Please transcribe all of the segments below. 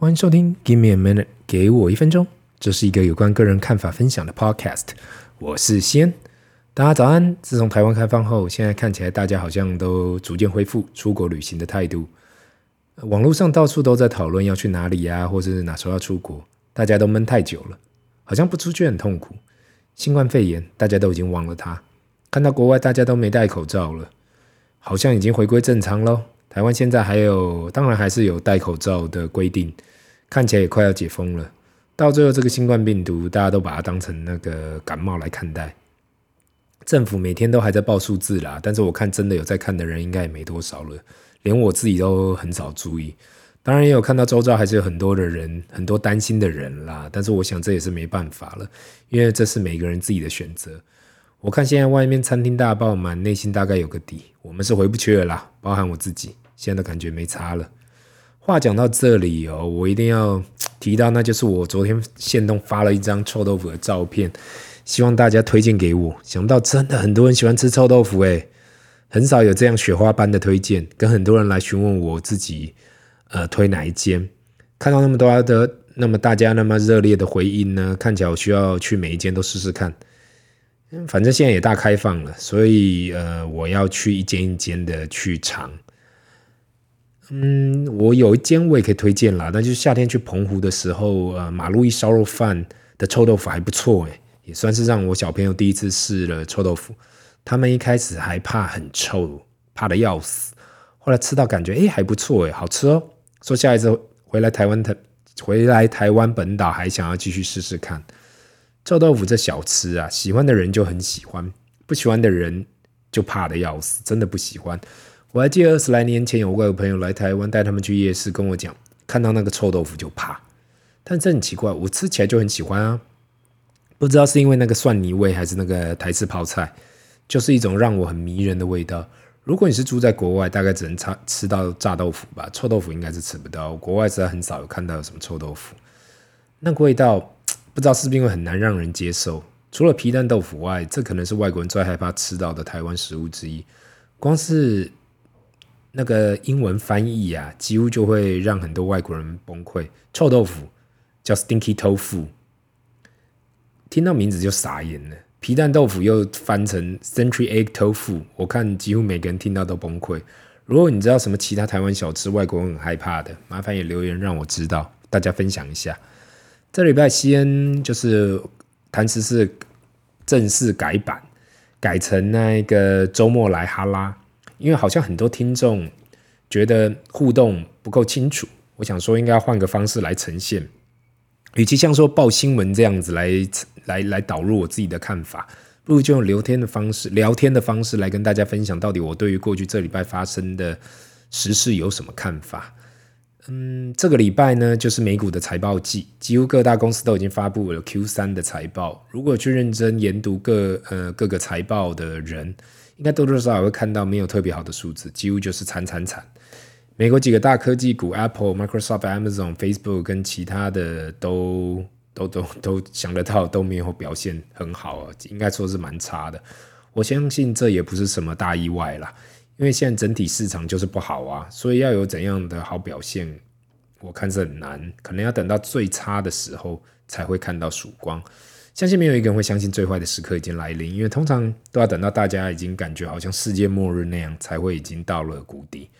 欢迎收听 Give me a minute，给我一分钟。这是一个有关个人看法分享的 podcast。我是先，大家早安。自从台湾开放后，现在看起来大家好像都逐渐恢复出国旅行的态度。网络上到处都在讨论要去哪里呀，或是哪时候要出国。大家都闷太久了，好像不出去很痛苦。新冠肺炎，大家都已经忘了它。看到国外大家都没戴口罩了，好像已经回归正常喽。台湾现在还有，当然还是有戴口罩的规定。看起来也快要解封了，到最后这个新冠病毒，大家都把它当成那个感冒来看待。政府每天都还在报数字啦，但是我看真的有在看的人应该也没多少了，连我自己都很少注意。当然也有看到周遭还是有很多的人，很多担心的人啦，但是我想这也是没办法了，因为这是每个人自己的选择。我看现在外面餐厅大爆满，内心大概有个底，我们是回不去了啦，包含我自己，现在的感觉没差了。话讲到这里哦，我一定要提到，那就是我昨天现动发了一张臭豆腐的照片，希望大家推荐给我。想到真的很多人喜欢吃臭豆腐诶，很少有这样雪花般的推荐，跟很多人来询问我自己呃推哪一间。看到那么多的那么大家那么热烈的回应呢，看起来我需要去每一间都试试看。反正现在也大开放了，所以呃我要去一间一间的去尝。嗯，我有一间我也可以推荐啦，那就是夏天去澎湖的时候，呃，马路一烧肉饭的臭豆腐还不错诶，也算是让我小朋友第一次试了臭豆腐。他们一开始还怕很臭，怕的要死，后来吃到感觉诶还不错诶，好吃哦。说下一次回来台湾台回来台湾本岛还想要继续试试看臭豆腐这小吃啊，喜欢的人就很喜欢，不喜欢的人就怕得要死，真的不喜欢。我还记得二十来年前有外国朋友来台湾，带他们去夜市，跟我讲，看到那个臭豆腐就怕。但这很奇怪，我吃起来就很喜欢啊。不知道是因为那个蒜泥味，还是那个台式泡菜，就是一种让我很迷人的味道。如果你是住在国外，大概只能吃吃到炸豆腐吧，臭豆腐应该是吃不到。国外实在很少有看到有什么臭豆腐，那个味道不知道是不是因为很难让人接受。除了皮蛋豆腐外，这可能是外国人最害怕吃到的台湾食物之一。光是那个英文翻译啊，几乎就会让很多外国人崩溃。臭豆腐叫 Stinky Tofu，听到名字就傻眼了。皮蛋豆腐又翻成 Century Egg Tofu，我看几乎每个人听到都崩溃。如果你知道什么其他台湾小吃外国人很害怕的，麻烦也留言让我知道，大家分享一下。这礼拜西恩就是谈时事正式改版，改成那个周末来哈拉。因为好像很多听众觉得互动不够清楚，我想说应该要换个方式来呈现，与其像说报新闻这样子来来来导入我自己的看法，不如就用聊天的方式，聊天的方式来跟大家分享到底我对于过去这礼拜发生的时事有什么看法。嗯，这个礼拜呢，就是美股的财报季，几乎各大公司都已经发布了 Q 三的财报。如果去认真研读各呃各个财报的人，应该多多少少会看到没有特别好的数字，几乎就是惨惨惨。美国几个大科技股，Apple、Microsoft、Amazon、Facebook 跟其他的都都都都想得到都没有表现很好啊，应该说是蛮差的。我相信这也不是什么大意外啦，因为现在整体市场就是不好啊，所以要有怎样的好表现，我看是很难，可能要等到最差的时候才会看到曙光。相信没有一个人会相信最坏的时刻已经来临，因为通常都要等到大家已经感觉好像世界末日那样，才会已经到了谷底。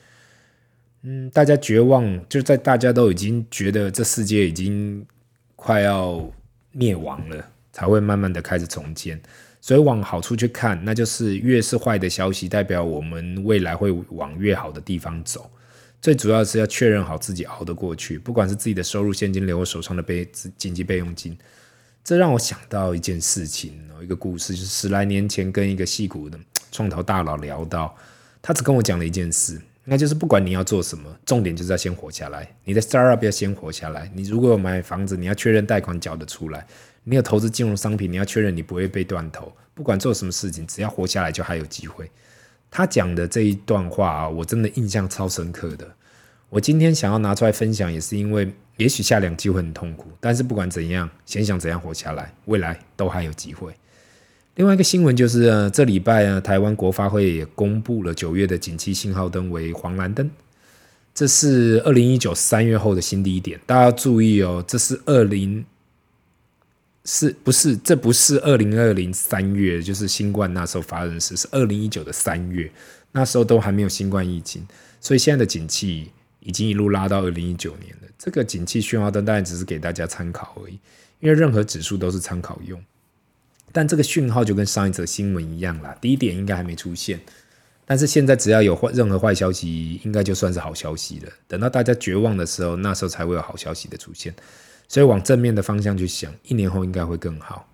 嗯，大家绝望，就在大家都已经觉得这世界已经快要灭亡了，才会慢慢的开始重建。所以往好处去看，那就是越是坏的消息，代表我们未来会往越好的地方走。最主要是要确认好自己熬得过去，不管是自己的收入、现金流或手上的备紧急备用金。这让我想到一件事情，一个故事，就是十来年前跟一个戏骨的创投大佬聊到，他只跟我讲了一件事，那就是不管你要做什么，重点就是要先活下来。你的 startup 要先活下来。你如果有买房子，你要确认贷款缴得出来；你有投资金融商品，你要确认你不会被断头。不管做什么事情，只要活下来，就还有机会。他讲的这一段话啊，我真的印象超深刻的。我今天想要拿出来分享，也是因为。也许下两季会很痛苦，但是不管怎样，先想怎样活下来，未来都还有机会。另外一个新闻就是，呃，这礼拜啊，台湾国发会也公布了九月的景气信号灯为黄蓝灯。这是二零一九三月后的新低点，大家要注意哦，这是二零是不是？这不是二零二零三月，就是新冠那时候发生的事，是二零一九的三月，那时候都还没有新冠疫情，所以现在的景气已经一路拉到二零一九年了。这个景气讯号灯当然只是给大家参考而已，因为任何指数都是参考用。但这个讯号就跟上一则新闻一样啦，低点应该还没出现。但是现在只要有坏任何坏消息，应该就算是好消息了。等到大家绝望的时候，那时候才会有好消息的出现。所以往正面的方向去想，一年后应该会更好。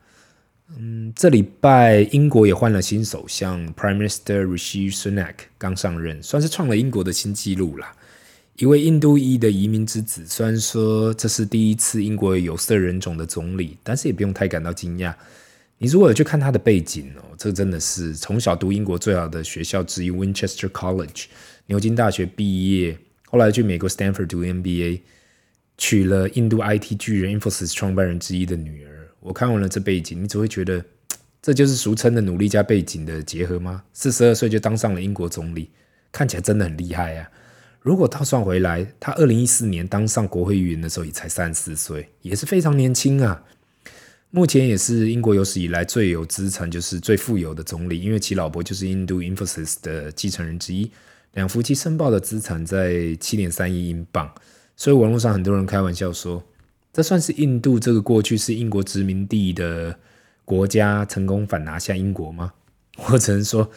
嗯，这礼拜英国也换了新首相，Prime Minister Rishi Sunak 刚上任，算是创了英国的新纪录啦。一位印度裔的移民之子，虽然说这是第一次英国有色人种的总理，但是也不用太感到惊讶。你如果有去看他的背景哦，这真的是从小读英国最好的学校之一 Winchester College 牛津大学毕业，后来去美国 Stanford 读 MBA，娶了印度 IT 巨人 Infosys 创办人之一的女儿。我看完了这背景，你只会觉得 这就是俗称的努力加背景的结合吗？四十二岁就当上了英国总理，看起来真的很厉害啊！如果倒算回来，他二零一四年当上国会议员的时候也才三十四岁，也是非常年轻啊。目前也是英国有史以来最有资产，就是最富有的总理，因为其老婆就是印度 Infosys 的继承人之一。两夫妻申报的资产在七点三亿英镑，所以网络上很多人开玩笑说，这算是印度这个过去是英国殖民地的国家成功反拿下英国吗？我只能说，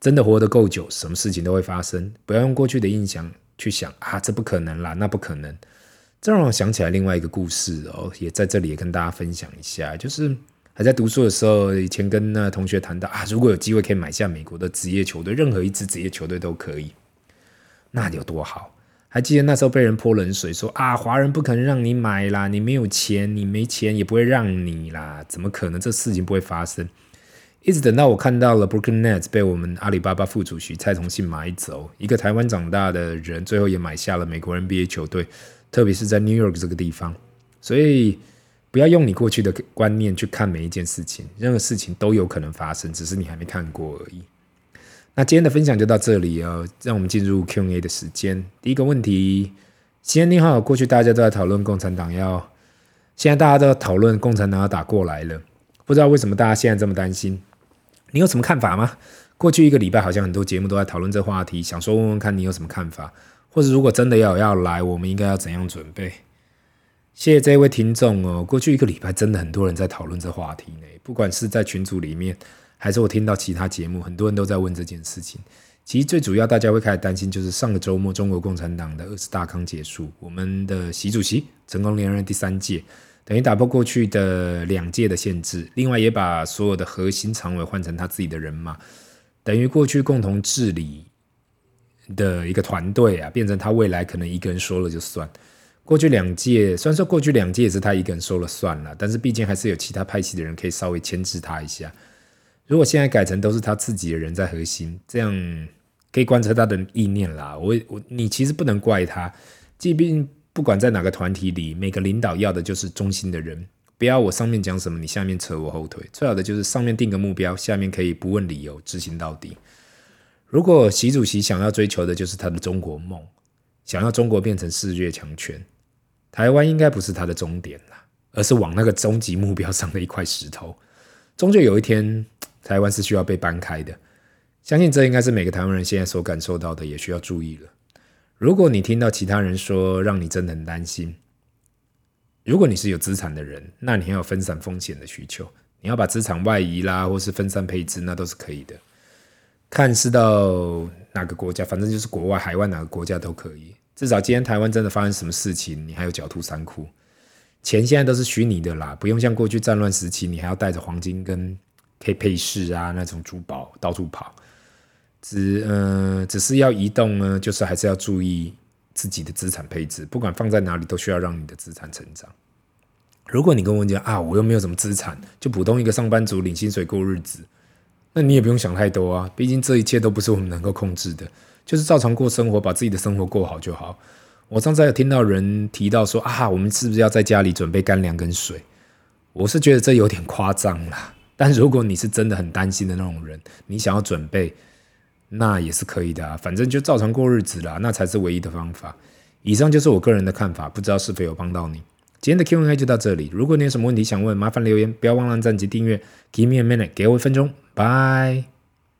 真的活得够久，什么事情都会发生。不要用过去的印象去想啊，这不可能啦，那不可能。这让我想起来另外一个故事哦，也在这里也跟大家分享一下。就是还在读书的时候，以前跟那同学谈到啊，如果有机会可以买下美国的职业球队，任何一支职业球队都可以，那有多好？还记得那时候被人泼冷水说啊，华人不可能让你买啦，你没有钱，你没钱也不会让你啦，怎么可能？这事情不会发生。一直等到我看到了 Brooklyn Nets 被我们阿里巴巴副主席蔡崇信买走，一个台湾长大的人，最后也买下了美国 NBA 球队。特别是在 New York 这个地方，所以不要用你过去的观念去看每一件事情，任何事情都有可能发生，只是你还没看过而已。那今天的分享就到这里哦，让我们进入 Q&A 的时间。第一个问题，先你好，过去大家都在讨论共产党要，现在大家都在讨论共产党要打过来了，不知道为什么大家现在这么担心？你有什么看法吗？过去一个礼拜好像很多节目都在讨论这话题，想说问问看你有什么看法。或者如果真的要要来，我们应该要怎样准备？谢谢这位听众哦。过去一个礼拜，真的很多人在讨论这话题呢。不管是在群组里面，还是我听到其他节目，很多人都在问这件事情。其实最主要，大家会开始担心，就是上个周末中国共产党的二十大刚结束，我们的习主席成功连任第三届，等于打破过去的两届的限制，另外也把所有的核心常委换成他自己的人马，等于过去共同治理。的一个团队啊，变成他未来可能一个人说了就算。过去两届，虽然说过去两届也是他一个人说了算了，但是毕竟还是有其他派系的人可以稍微牵制他一下。如果现在改成都是他自己的人在核心，这样可以观察他的意念啦。我我你其实不能怪他，即便不管在哪个团体里，每个领导要的就是中心的人，不要我上面讲什么，你下面扯我后腿。最好的就是上面定个目标，下面可以不问理由执行到底。如果习主席想要追求的就是他的中国梦，想要中国变成世界强权，台湾应该不是他的终点了，而是往那个终极目标上的一块石头。终究有一天，台湾是需要被搬开的。相信这应该是每个台湾人现在所感受到的，也需要注意了。如果你听到其他人说让你真的很担心，如果你是有资产的人，那你还有分散风险的需求，你要把资产外移啦，或是分散配置，那都是可以的。看是到哪个国家，反正就是国外、海外哪个国家都可以。至少今天台湾真的发生什么事情，你还有狡兔三窟。钱现在都是虚拟的啦，不用像过去战乱时期，你还要带着黄金跟配配饰啊那种珠宝到处跑。只嗯、只是要移动呢，就是还是要注意自己的资产配置，不管放在哪里，都需要让你的资产成长。如果你跟我讲啊，我又没有什么资产，就普通一个上班族领薪水过日子。那你也不用想太多啊，毕竟这一切都不是我们能够控制的，就是照常过生活，把自己的生活过好就好。我上次有听到人提到说啊，我们是不是要在家里准备干粮跟水？我是觉得这有点夸张啦。但如果你是真的很担心的那种人，你想要准备，那也是可以的啊。反正就照常过日子啦，那才是唯一的方法。以上就是我个人的看法，不知道是否有帮到你。今天的 Q&A 就到这里，如果你有什么问题想问，麻烦留言，不要忘了赞及订阅。Give me a minute，给我一分钟，拜。